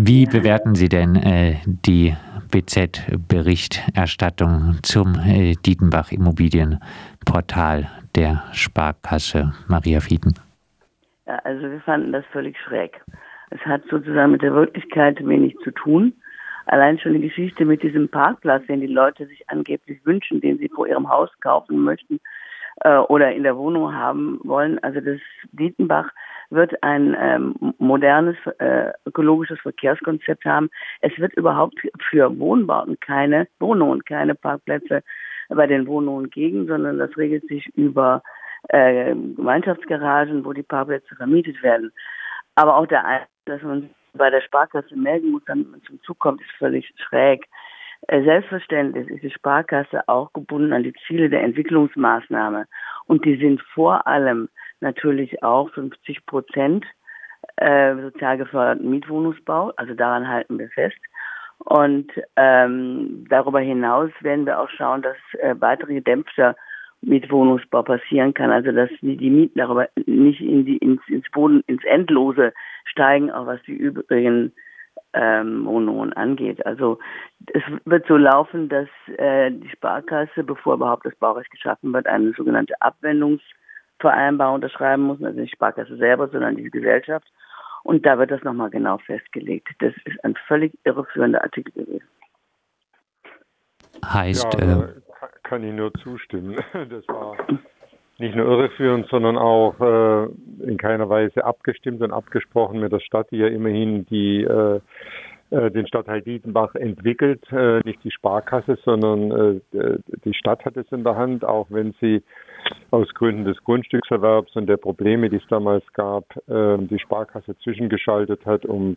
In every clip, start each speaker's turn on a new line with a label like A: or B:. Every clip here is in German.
A: Wie bewerten Sie denn äh, die BZ-Berichterstattung zum äh, Dietenbach Immobilienportal der Sparkasse Maria Fieden?
B: Ja, also wir fanden das völlig schräg. Es hat sozusagen mit der Wirklichkeit wenig zu tun. Allein schon die Geschichte mit diesem Parkplatz, den die Leute sich angeblich wünschen, den sie vor ihrem Haus kaufen möchten äh, oder in der Wohnung haben wollen. Also das Dietenbach wird ein ähm, modernes äh, ökologisches Verkehrskonzept haben. Es wird überhaupt für Wohnbauten keine Wohnungen, keine Parkplätze bei den Wohnungen geben, sondern das regelt sich über äh, Gemeinschaftsgaragen, wo die Parkplätze vermietet werden. Aber auch der Einzelne, dass man bei der Sparkasse melden muss, damit man zum Zug kommt, ist völlig schräg. Äh, selbstverständlich ist die Sparkasse auch gebunden an die Ziele der Entwicklungsmaßnahme. Und die sind vor allem natürlich auch 50 Prozent äh, sozial geförderten Mietwohnungsbau. Also daran halten wir fest. Und ähm, darüber hinaus werden wir auch schauen, dass äh, weitere gedämpfter Mietwohnungsbau passieren kann. Also dass die, die Mieten darüber nicht in die, ins, ins Boden, ins Endlose steigen, auch was die übrigen ähm, Wohnungen angeht. Also es wird so laufen, dass äh, die Sparkasse, bevor überhaupt das Baurecht geschaffen wird, eine sogenannte Abwendungsvereinbarung unterschreiben muss, also nicht die Sparkasse selber, sondern die Gesellschaft. Und da wird das nochmal genau festgelegt. Das ist ein völlig irreführender Artikel gewesen.
A: Heißt,
C: ja, äh, kann ich nur zustimmen. Das war nicht nur irreführend, sondern auch äh, in keiner Weise abgestimmt und abgesprochen mit der Stadt, die ja immerhin die äh, äh, den Stadtteil Dietenbach entwickelt, äh, nicht die Sparkasse, sondern äh, die Stadt hat es in der Hand, auch wenn sie aus Gründen des Grundstückserwerbs und der Probleme, die es damals gab, äh, die Sparkasse zwischengeschaltet hat, um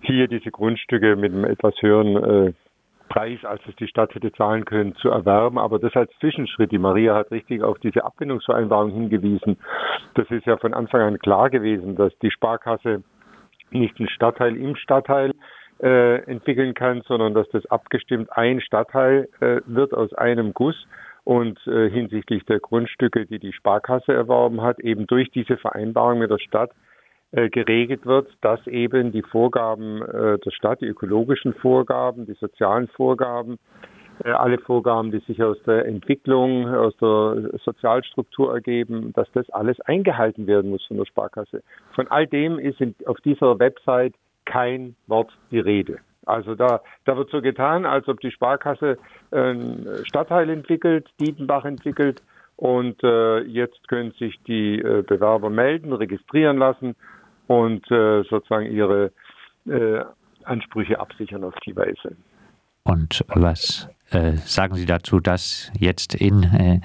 C: hier diese Grundstücke mit einem etwas höheren äh, Preis, als es die Stadt hätte zahlen können, zu erwerben. Aber das als Zwischenschritt. Die Maria hat richtig auf diese Abbindungsvereinbarung hingewiesen. Das ist ja von Anfang an klar gewesen, dass die Sparkasse nicht einen Stadtteil im Stadtteil äh, entwickeln kann, sondern dass das abgestimmt ein Stadtteil äh, wird aus einem Guss und äh, hinsichtlich der Grundstücke, die die Sparkasse erworben hat, eben durch diese Vereinbarung mit der Stadt äh, geregelt wird, dass eben die Vorgaben äh, der Stadt, die ökologischen Vorgaben, die sozialen Vorgaben, äh, alle Vorgaben, die sich aus der Entwicklung, aus der Sozialstruktur ergeben, dass das alles eingehalten werden muss von der Sparkasse. Von all dem ist auf dieser Website kein Wort die Rede. Also da, da wird so getan, als ob die Sparkasse einen Stadtteil entwickelt, Dietenbach entwickelt und äh, jetzt können sich die äh, Bewerber melden, registrieren lassen und äh, sozusagen ihre äh, Ansprüche absichern auf die Weise.
A: Und was äh, sagen Sie dazu, dass jetzt in äh,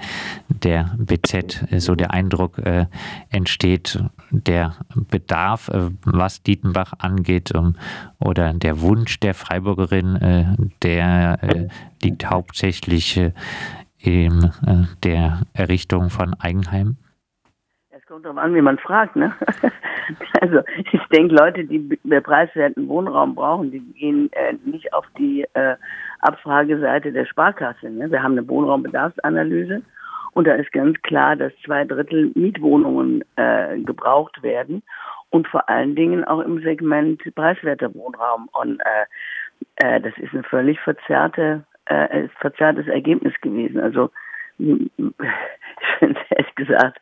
A: der BZ so der Eindruck äh, entsteht, der Bedarf, äh, was Dietenbach angeht, um, oder der Wunsch der Freiburgerin, äh, der äh, liegt hauptsächlich in der Errichtung von Eigenheimen?
B: Es kommt darauf an, wie man fragt. Ne? Also ich denke, Leute, die preiswerten Wohnraum brauchen, die gehen äh, nicht auf die äh, Abfrageseite der Sparkasse. Ne? Wir haben eine Wohnraumbedarfsanalyse und da ist ganz klar, dass zwei Drittel Mietwohnungen äh, gebraucht werden und vor allen Dingen auch im Segment preiswerter Wohnraum. Und äh, äh, das ist ein völlig verzerrte, äh, verzerrtes Ergebnis gewesen. Also ich finde ehrlich gesagt,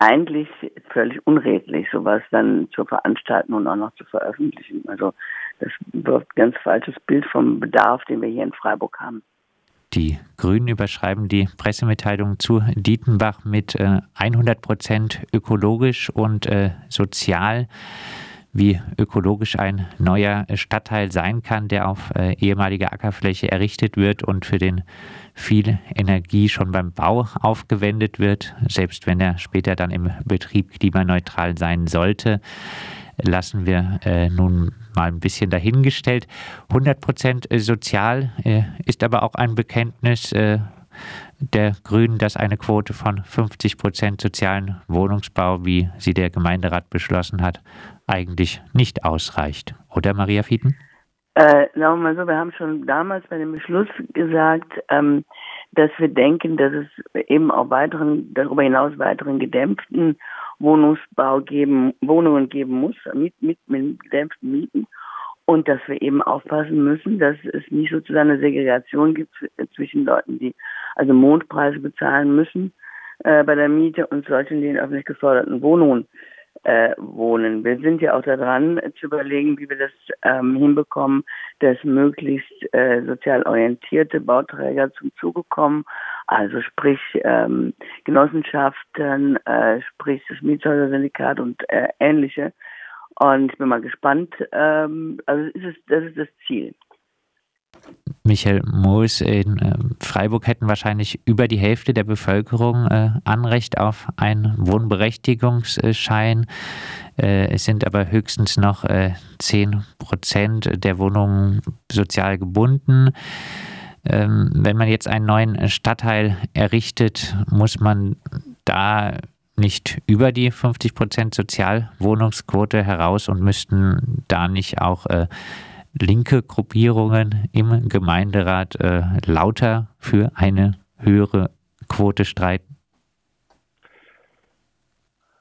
B: eigentlich völlig unredlich, sowas dann zu veranstalten und auch noch zu veröffentlichen. Also das wirft ganz falsches Bild vom Bedarf, den wir hier in Freiburg haben.
A: Die Grünen überschreiben die Pressemitteilung zu Dietenbach mit äh, 100 Prozent ökologisch und äh, sozial wie ökologisch ein neuer Stadtteil sein kann, der auf äh, ehemaliger Ackerfläche errichtet wird und für den viel Energie schon beim Bau aufgewendet wird, selbst wenn er später dann im Betrieb klimaneutral sein sollte lassen wir äh, nun mal ein bisschen dahingestellt. 100 Prozent sozial äh, ist aber auch ein Bekenntnis äh, der Grünen, dass eine Quote von 50 Prozent sozialen Wohnungsbau, wie sie der Gemeinderat beschlossen hat, eigentlich nicht ausreicht. Oder Maria Fieden?
B: Äh, sagen wir mal so, wir haben schon damals bei dem Beschluss gesagt, ähm, dass wir denken, dass es eben auch weiteren, darüber hinaus weiteren gedämpften Wohnungsbau geben, Wohnungen geben muss, mit, mit, mit gedämpften Mieten und dass wir eben aufpassen müssen, dass es nicht sozusagen eine Segregation gibt zwischen Leuten, die also Mondpreise bezahlen müssen äh, bei der Miete und solchen, die in öffentlich geförderten Wohnungen äh, wohnen. Wir sind ja auch daran zu überlegen, wie wir das ähm, hinbekommen, dass möglichst äh, sozial orientierte Bauträger zum Zuge kommen. Also sprich ähm, Genossenschaften, äh, sprich das Mietshäuser-Syndikat und äh, ähnliche. Und ich bin mal gespannt. Ähm, also ist es, das ist das Ziel.
A: Michael Moos in äh, Freiburg hätten wahrscheinlich über die Hälfte der Bevölkerung äh, Anrecht auf einen Wohnberechtigungsschein. Äh, es sind aber höchstens noch äh, 10 Prozent der Wohnungen sozial gebunden. Ähm, wenn man jetzt einen neuen Stadtteil errichtet, muss man da nicht über die 50 Prozent Sozialwohnungsquote heraus und müssten da nicht auch äh, linke Gruppierungen im Gemeinderat äh, lauter für eine höhere Quote streiten?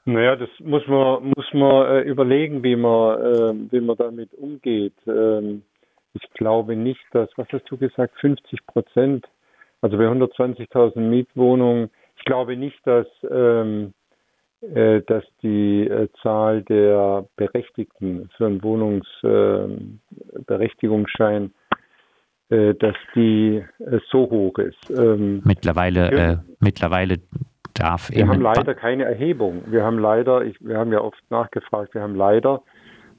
C: Naja, das muss man, muss man äh, überlegen, wie man, äh, wie man damit umgeht. Ähm, ich glaube nicht, dass, was hast du gesagt, 50 Prozent, also bei 120.000 Mietwohnungen, ich glaube nicht, dass ähm, äh, dass die äh, Zahl der Berechtigten für einen Wohnungsberechtigungsschein, äh, dass die so hoch ist.
A: Ähm, mittlerweile, äh, mittlerweile darf
C: Wir haben leider keine Erhebung. Wir haben leider, ich, wir haben ja oft nachgefragt, wir haben leider,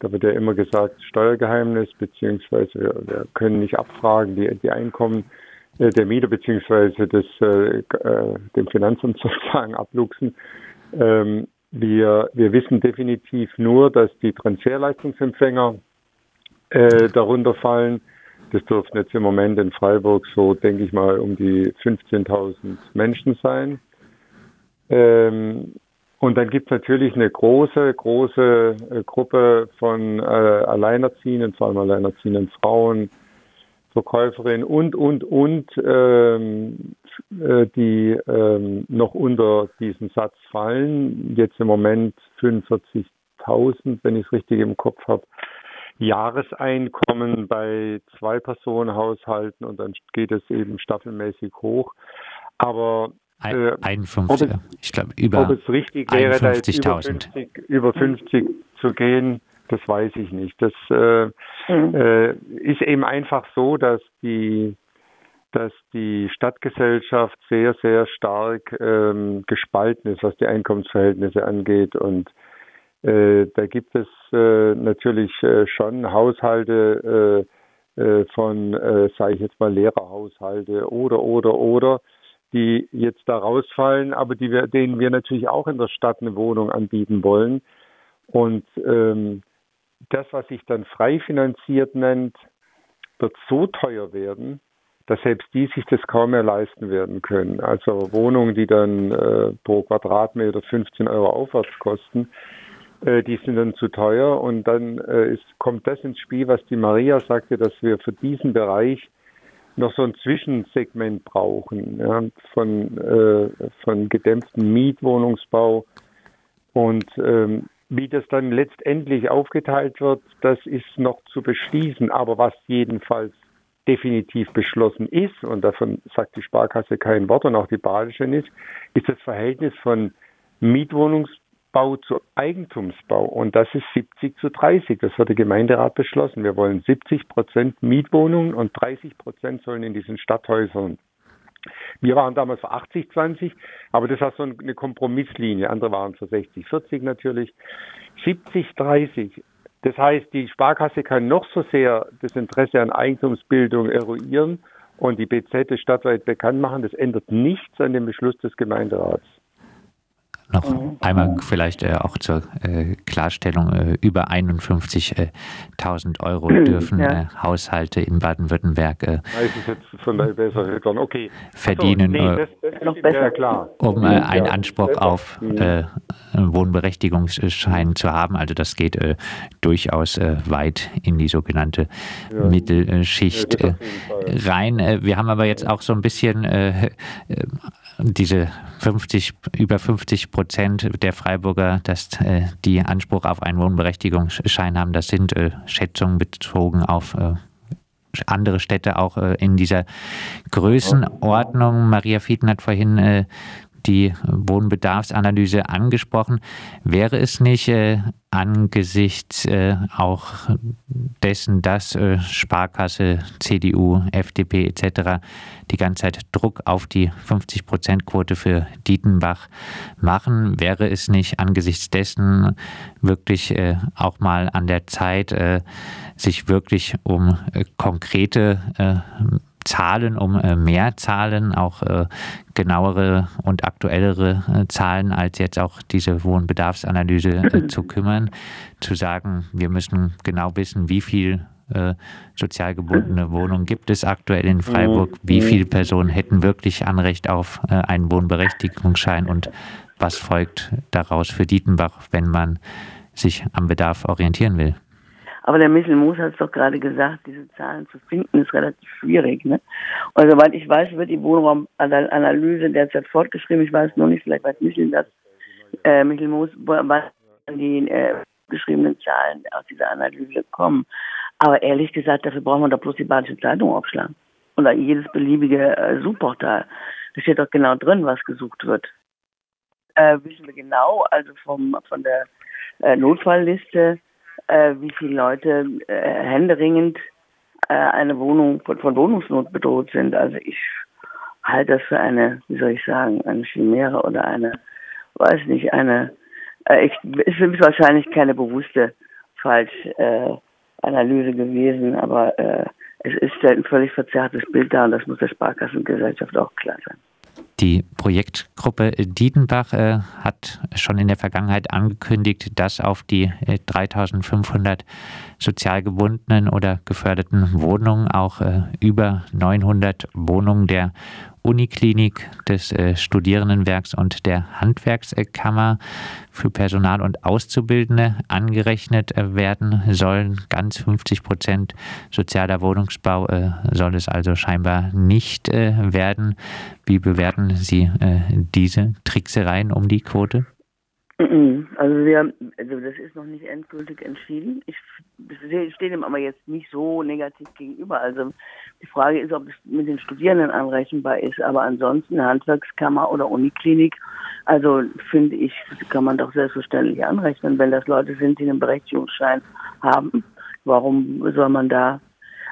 C: da wird ja immer gesagt, Steuergeheimnis, beziehungsweise wir, wir können nicht abfragen, die, die Einkommen der Mieter beziehungsweise des, äh, dem Finanzamt sozusagen abluchsen. Ähm, wir, wir wissen definitiv nur, dass die Transferleistungsempfänger äh, darunter fallen. Das dürften jetzt im Moment in Freiburg so, denke ich mal, um die 15.000 Menschen sein. Ähm, und dann gibt es natürlich eine große, große äh, Gruppe von äh, Alleinerziehenden, vor allem alleinerziehenden Frauen, Verkäuferin und, und, und, ähm, äh, die ähm, noch unter diesen Satz fallen. Jetzt im Moment 45.000, wenn ich es richtig im Kopf habe. Jahreseinkommen bei zwei Personen Haushalten und dann geht es eben staffelmäßig hoch. Aber
A: äh, 51, ich glaube, über
C: ob es richtig wäre, da jetzt über 50, über 50 zu gehen, das weiß ich nicht. Das äh, mhm. äh, ist eben einfach so, dass die dass die Stadtgesellschaft sehr, sehr stark ähm, gespalten ist, was die Einkommensverhältnisse angeht. Und äh, da gibt es äh, natürlich äh, schon Haushalte äh, äh, von, äh, sage ich jetzt mal, Lehrerhaushalte oder, oder, oder, die jetzt da rausfallen, aber die wir, denen wir natürlich auch in der Stadt eine Wohnung anbieten wollen. Und ähm, das, was sich dann frei finanziert nennt, wird so teuer werden, dass selbst die sich das kaum mehr leisten werden können. Also Wohnungen, die dann äh, pro Quadratmeter 15 Euro aufwärts kosten, äh, die sind dann zu teuer und dann äh, ist, kommt das ins Spiel, was die Maria sagte, dass wir für diesen Bereich noch so ein Zwischensegment brauchen ja, von, äh, von gedämpftem Mietwohnungsbau und ähm, wie das dann letztendlich aufgeteilt wird, das ist noch zu beschließen. Aber was jedenfalls definitiv beschlossen ist, und davon sagt die Sparkasse kein Wort und auch die Badische nicht, ist das Verhältnis von Mietwohnungsbau zu Eigentumsbau. Und das ist 70 zu 30. Das hat der Gemeinderat beschlossen. Wir wollen 70 Prozent Mietwohnungen und 30 Prozent sollen in diesen Stadthäusern wir waren damals für 80, 20, aber das war so eine Kompromisslinie. Andere waren für 60, 40 natürlich. 70, 30. Das heißt, die Sparkasse kann noch so sehr das Interesse an Eigentumsbildung eruieren und die BZ stadtweit bekannt machen. Das ändert nichts an dem Beschluss des Gemeinderats
A: noch mhm. einmal vielleicht äh, auch zur äh, Klarstellung, äh, über 51.000 Euro dürfen ja. Äh, Haushalte in Baden-Württemberg äh,
C: okay.
A: verdienen, so, nee, das, das ja klar. um äh, einen Anspruch auf einen Wohnberechtigungsschein zu haben. Also das geht durchaus weit in die sogenannte ja. Mittelschicht rein. wir haben aber jetzt auch so ein bisschen diese 50, über 50 Prozent der Freiburger, dass äh, die Anspruch auf einen Wohnberechtigungsschein haben. Das sind äh, Schätzungen bezogen auf äh, andere Städte auch äh, in dieser Größenordnung. Maria Fieden hat vorhin äh, die Wohnbedarfsanalyse angesprochen. Wäre es nicht äh, angesichts äh, auch dessen, dass äh, Sparkasse, CDU, FDP etc. die ganze Zeit Druck auf die 50-Prozent-Quote für Dietenbach machen, wäre es nicht angesichts dessen wirklich äh, auch mal an der Zeit, äh, sich wirklich um äh, konkrete Zahlen, um äh, mehr Zahlen, auch äh, genauere und aktuellere äh, Zahlen als jetzt auch diese Wohnbedarfsanalyse zu kümmern, zu sagen, wir müssen genau wissen, wie viel sozial gebundene Wohnungen gibt es aktuell in Freiburg, wie viele Personen hätten wirklich Anrecht auf einen Wohnberechtigungsschein und was folgt daraus für Dietenbach, wenn man sich am Bedarf orientieren will.
B: Aber der Michel Moos hat es doch gerade gesagt, diese Zahlen zu finden ist relativ schwierig. Ne? Und soweit ich weiß, wird die Wohnraumanalyse derzeit fortgeschrieben. Ich weiß nur nicht, vielleicht weiß Michel das. Äh, Michel Moos, was die äh, geschriebenen Zahlen aus dieser Analyse kommen. Aber ehrlich gesagt, dafür brauchen wir doch bloß die Badische Zeitung aufschlagen. Oder jedes beliebige äh, Suchportal. Da steht doch genau drin, was gesucht wird. Äh, wissen wir genau, also vom, von der äh, Notfallliste, äh, wie viele Leute äh, händeringend äh, eine Wohnung von, von Wohnungsnot bedroht sind. Also ich halte das für eine, wie soll ich sagen, eine Chimäre oder eine, weiß nicht, eine, äh, ich, es ist wahrscheinlich keine bewusste Falschanalyse äh, gewesen, aber äh, es ist ein völlig verzerrtes Bild da und das muss der Sparkassengesellschaft auch klar sein.
A: Die Projektgruppe Dietenbach äh, hat schon in der Vergangenheit angekündigt, dass auf die äh, 3500 sozial gebundenen oder geförderten Wohnungen auch äh, über 900 Wohnungen der Uniklinik, des äh, Studierendenwerks und der Handwerkskammer für Personal und Auszubildende angerechnet äh, werden sollen. Ganz 50 Prozent sozialer Wohnungsbau äh, soll es also scheinbar nicht äh, werden. Wie bewerten Sie äh, diese Tricksereien um die Quote?
B: Also wir, also das ist noch nicht endgültig entschieden. Ich stehe dem aber jetzt nicht so negativ gegenüber. Also die Frage ist, ob es mit den Studierenden anrechenbar ist. Aber ansonsten Handwerkskammer oder Uniklinik, also finde ich, kann man doch selbstverständlich anrechnen, wenn das Leute sind, die einen Berechtigungsschein haben. Warum soll man da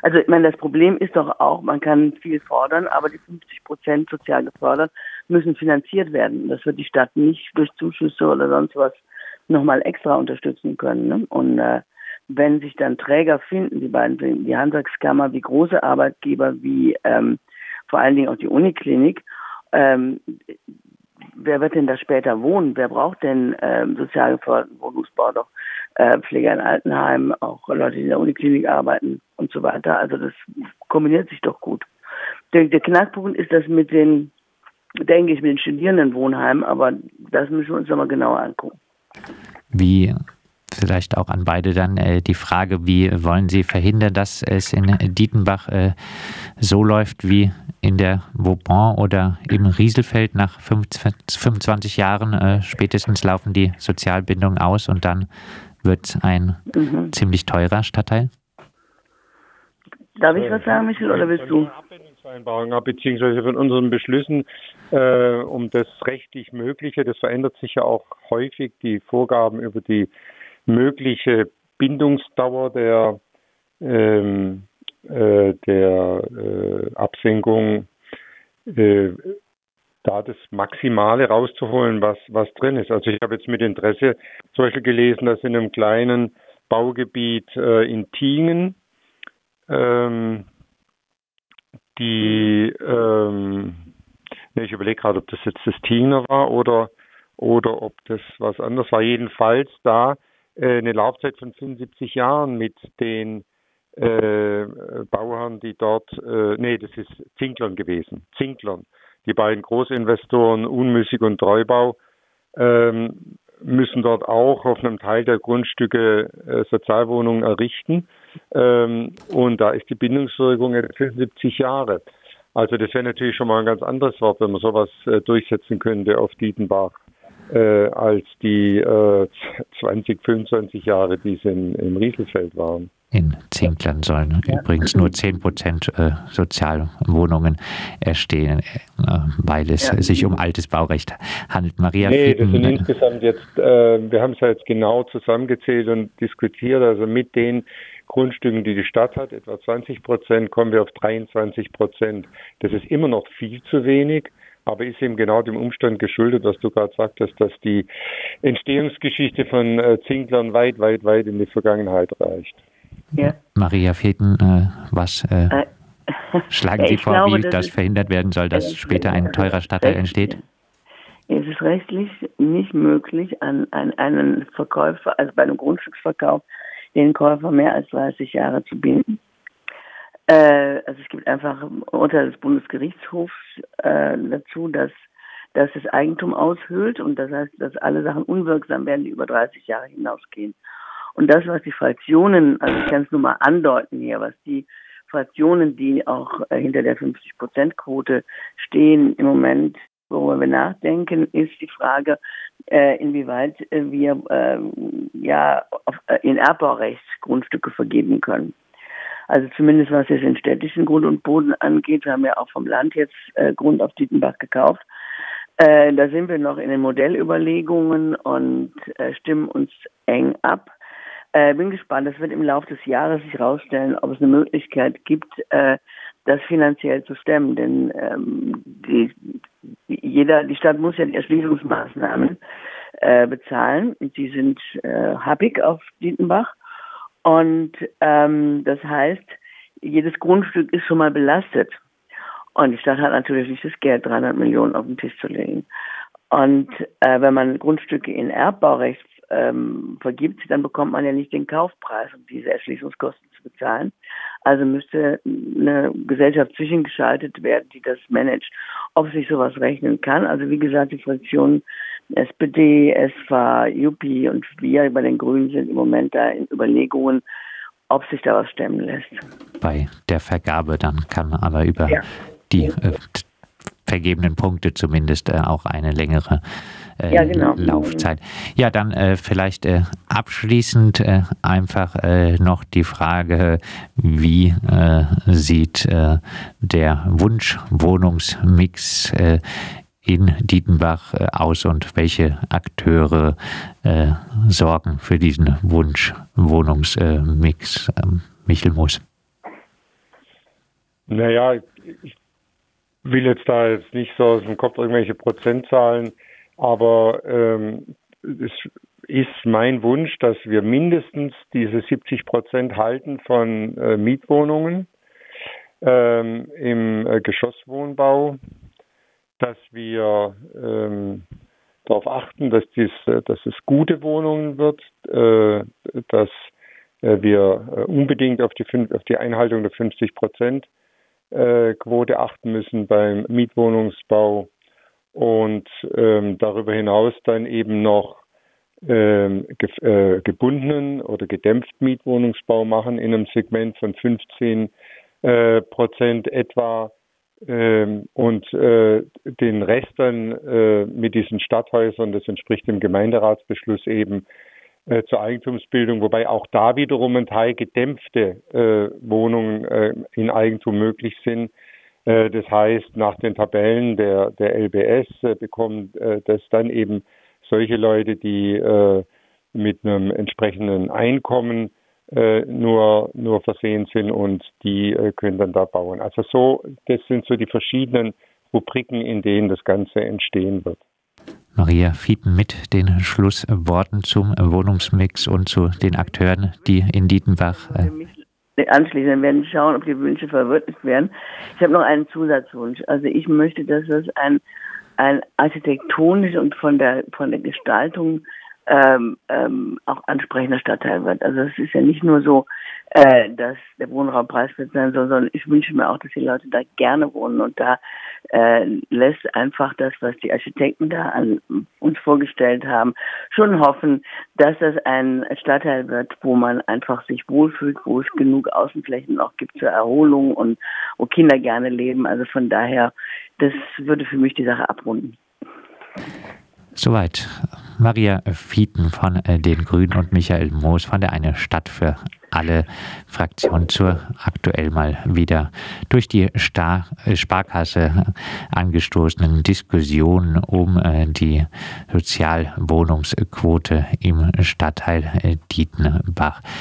B: also ich meine, das Problem ist doch auch, man kann viel fordern, aber die 50 Prozent sozial gefördert müssen finanziert werden. Das wird die Stadt nicht durch Zuschüsse oder sonst was nochmal extra unterstützen können. Ne? Und äh, wenn sich dann Träger finden, die beiden, die Handwerkskammer, wie große Arbeitgeber, wie ähm, vor allen Dingen auch die Uniklinik, ähm, wer wird denn da später wohnen? Wer braucht denn ähm, sozial geförderten Wohnungsbau? Doch äh, Pfleger in Altenheimen, auch Leute, die in der Uniklinik arbeiten und so weiter. Also das kombiniert sich doch gut. Der, der Knackpunkt ist das mit den, denke ich, mit den Studierendenwohnheimen, aber das müssen wir uns nochmal genauer angucken.
A: Wie vielleicht auch an beide dann äh, die Frage, wie wollen Sie verhindern, dass es in Dietenbach äh, so läuft wie in der Vauban oder im Rieselfeld nach 25 Jahren äh, spätestens laufen die Sozialbindungen aus und dann wird ein mhm. ziemlich teurer Stadtteil?
B: Darf ich was sagen, Michel, oder willst du?
C: Vereinbarung ab, beziehungsweise von unseren Beschlüssen äh, um das rechtlich Mögliche. Das verändert sich ja auch häufig, die Vorgaben über die mögliche Bindungsdauer der, ähm, äh, der äh, Absenkung, äh, da das Maximale rauszuholen, was, was drin ist. Also ich habe jetzt mit Interesse zum Beispiel gelesen, dass in einem kleinen Baugebiet äh, in Tingen ähm, die, ähm, ich überlege gerade, ob das jetzt das Tinger war oder, oder ob das was anderes war. Jedenfalls da eine Laufzeit von 75 Jahren mit den äh, Bauern, die dort, äh, nee, das ist Zinklern gewesen, Zinklern. Die beiden Großinvestoren Unmüßig und Treubau ähm, müssen dort auch auf einem Teil der Grundstücke äh, Sozialwohnungen errichten. Ähm, und da ist die Bindungswirkung jetzt 75 Jahre. Also das wäre natürlich schon mal ein ganz anderes Wort, wenn man sowas äh, durchsetzen könnte auf Dietenbach. Äh, als die äh, 20, 25 Jahre, die es in, in Rieselfeld waren.
A: In Zinklern sollen ja. übrigens nur 10 Prozent äh, Sozialwohnungen erstehen, äh, weil es ja. sich um altes Baurecht handelt.
C: Maria Nee, Fieden, das sind insgesamt jetzt, äh, wir haben es ja jetzt genau zusammengezählt und diskutiert, also mit den Grundstücken, die die Stadt hat, etwa 20 Prozent, kommen wir auf 23 Prozent. Das ist immer noch viel zu wenig aber ist eben genau dem Umstand geschuldet, was du gerade sagtest, dass die Entstehungsgeschichte von äh, Zinklern weit, weit, weit in die Vergangenheit reicht.
A: Ja. Maria Feten, äh, was äh, äh schlagen Sie vor, glaube, wie das, das verhindert werden soll, dass später ein teurer Stadtteil entsteht?
B: Es ist rechtlich nicht möglich, an, an einen Verkäufer, also bei einem Grundstücksverkauf, den Käufer mehr als 30 Jahre zu binden. Äh, also es gibt einfach unter des Bundesgerichtshofs äh, dazu, dass, dass das Eigentum aushöhlt und das heißt, dass alle Sachen unwirksam werden, die über 30 Jahre hinausgehen. Und das, was die Fraktionen, also ich kann es nur mal andeuten hier, was die Fraktionen, die auch äh, hinter der 50-Prozent-Quote stehen, im Moment, worüber wir nachdenken, ist die Frage, äh, inwieweit wir äh, ja in Erbbaurecht Grundstücke vergeben können. Also zumindest was jetzt den städtischen Grund und Boden angeht. Wir haben ja auch vom Land jetzt äh, Grund auf Dietenbach gekauft. Äh, da sind wir noch in den Modellüberlegungen und äh, stimmen uns eng ab. Äh, bin gespannt. Das wird im Laufe des Jahres sich herausstellen, ob es eine Möglichkeit gibt, äh, das finanziell zu stemmen. Denn ähm, die, jeder, die Stadt muss ja die Erschließungsmaßnahmen äh, bezahlen. Die sind äh, happig auf Dietenbach. Und ähm, das heißt, jedes Grundstück ist schon mal belastet. Und die Stadt hat natürlich nicht das Geld, 300 Millionen auf den Tisch zu legen. Und äh, wenn man Grundstücke in Erbbaurecht ähm, vergibt, dann bekommt man ja nicht den Kaufpreis, um diese Erschließungskosten zu bezahlen. Also müsste eine Gesellschaft zwischengeschaltet werden, die das managt. Ob sich sowas rechnen kann, also wie gesagt, die Fraktion SPD, SVA, UPI und wir bei den Grünen sind im Moment da in Überlegungen, ob sich da was stemmen lässt.
A: Bei der Vergabe dann kann aber über ja. die äh, vergebenen Punkte zumindest äh, auch eine längere äh, ja, genau. Laufzeit. Ja, dann äh, vielleicht äh, abschließend äh, einfach äh, noch die Frage, wie sieht der Wunschwohnungsmix in Dietenbach äh, aus und welche Akteure äh, sorgen für diesen Wunsch Wohnungsmix, ähm, Michel Moos?
C: Naja, ich will jetzt da jetzt nicht so aus dem Kopf irgendwelche Prozentzahlen, aber ähm, es ist mein Wunsch, dass wir mindestens diese 70 Prozent halten von äh, Mietwohnungen ähm, im äh, Geschosswohnbau dass wir ähm, darauf achten, dass, dies, äh, dass es gute Wohnungen wird, äh, dass äh, wir äh, unbedingt auf die, auf die Einhaltung der 50 Prozent äh, Quote achten müssen beim Mietwohnungsbau und ähm, darüber hinaus dann eben noch ähm, ge äh, gebundenen oder gedämpft Mietwohnungsbau machen in einem Segment von 15 äh, Prozent etwa ähm, und äh, den Rest dann äh, mit diesen Stadthäusern, das entspricht dem Gemeinderatsbeschluss eben äh, zur Eigentumsbildung, wobei auch da wiederum ein Teil gedämpfte äh, Wohnungen äh, in Eigentum möglich sind. Äh, das heißt, nach den Tabellen der, der LBS äh, bekommen äh, das dann eben solche Leute, die mit einem entsprechenden Einkommen äh, nur, nur versehen sind und die äh, können dann da bauen. Also so, das sind so die verschiedenen Rubriken, in denen das Ganze entstehen wird.
A: Maria Fieten mit den Schlussworten zum Wohnungsmix und zu den Akteuren, die in Dietenbach äh
B: anschließend werden schauen, ob die Wünsche verwirklicht werden. Ich habe noch einen Zusatzwunsch. Also ich möchte, dass das ein, ein architektonisch und von der von der Gestaltung ähm, ähm, auch ansprechender Stadtteil wird. Also es ist ja nicht nur so, äh, dass der Wohnraum preiswert sein soll, sondern ich wünsche mir auch, dass die Leute da gerne wohnen und da äh, lässt einfach das, was die Architekten da an uns vorgestellt haben, schon hoffen, dass das ein Stadtteil wird, wo man einfach sich wohlfühlt, wo es genug Außenflächen auch gibt zur Erholung und wo Kinder gerne leben. Also von daher, das würde für mich die Sache abrunden.
A: Soweit Maria Fieten von äh, den Grünen und Michael Moos von der Eine Stadt für alle Fraktionen zur aktuell mal wieder durch die Star äh, Sparkasse angestoßenen Diskussionen um äh, die Sozialwohnungsquote im Stadtteil Dietenbach.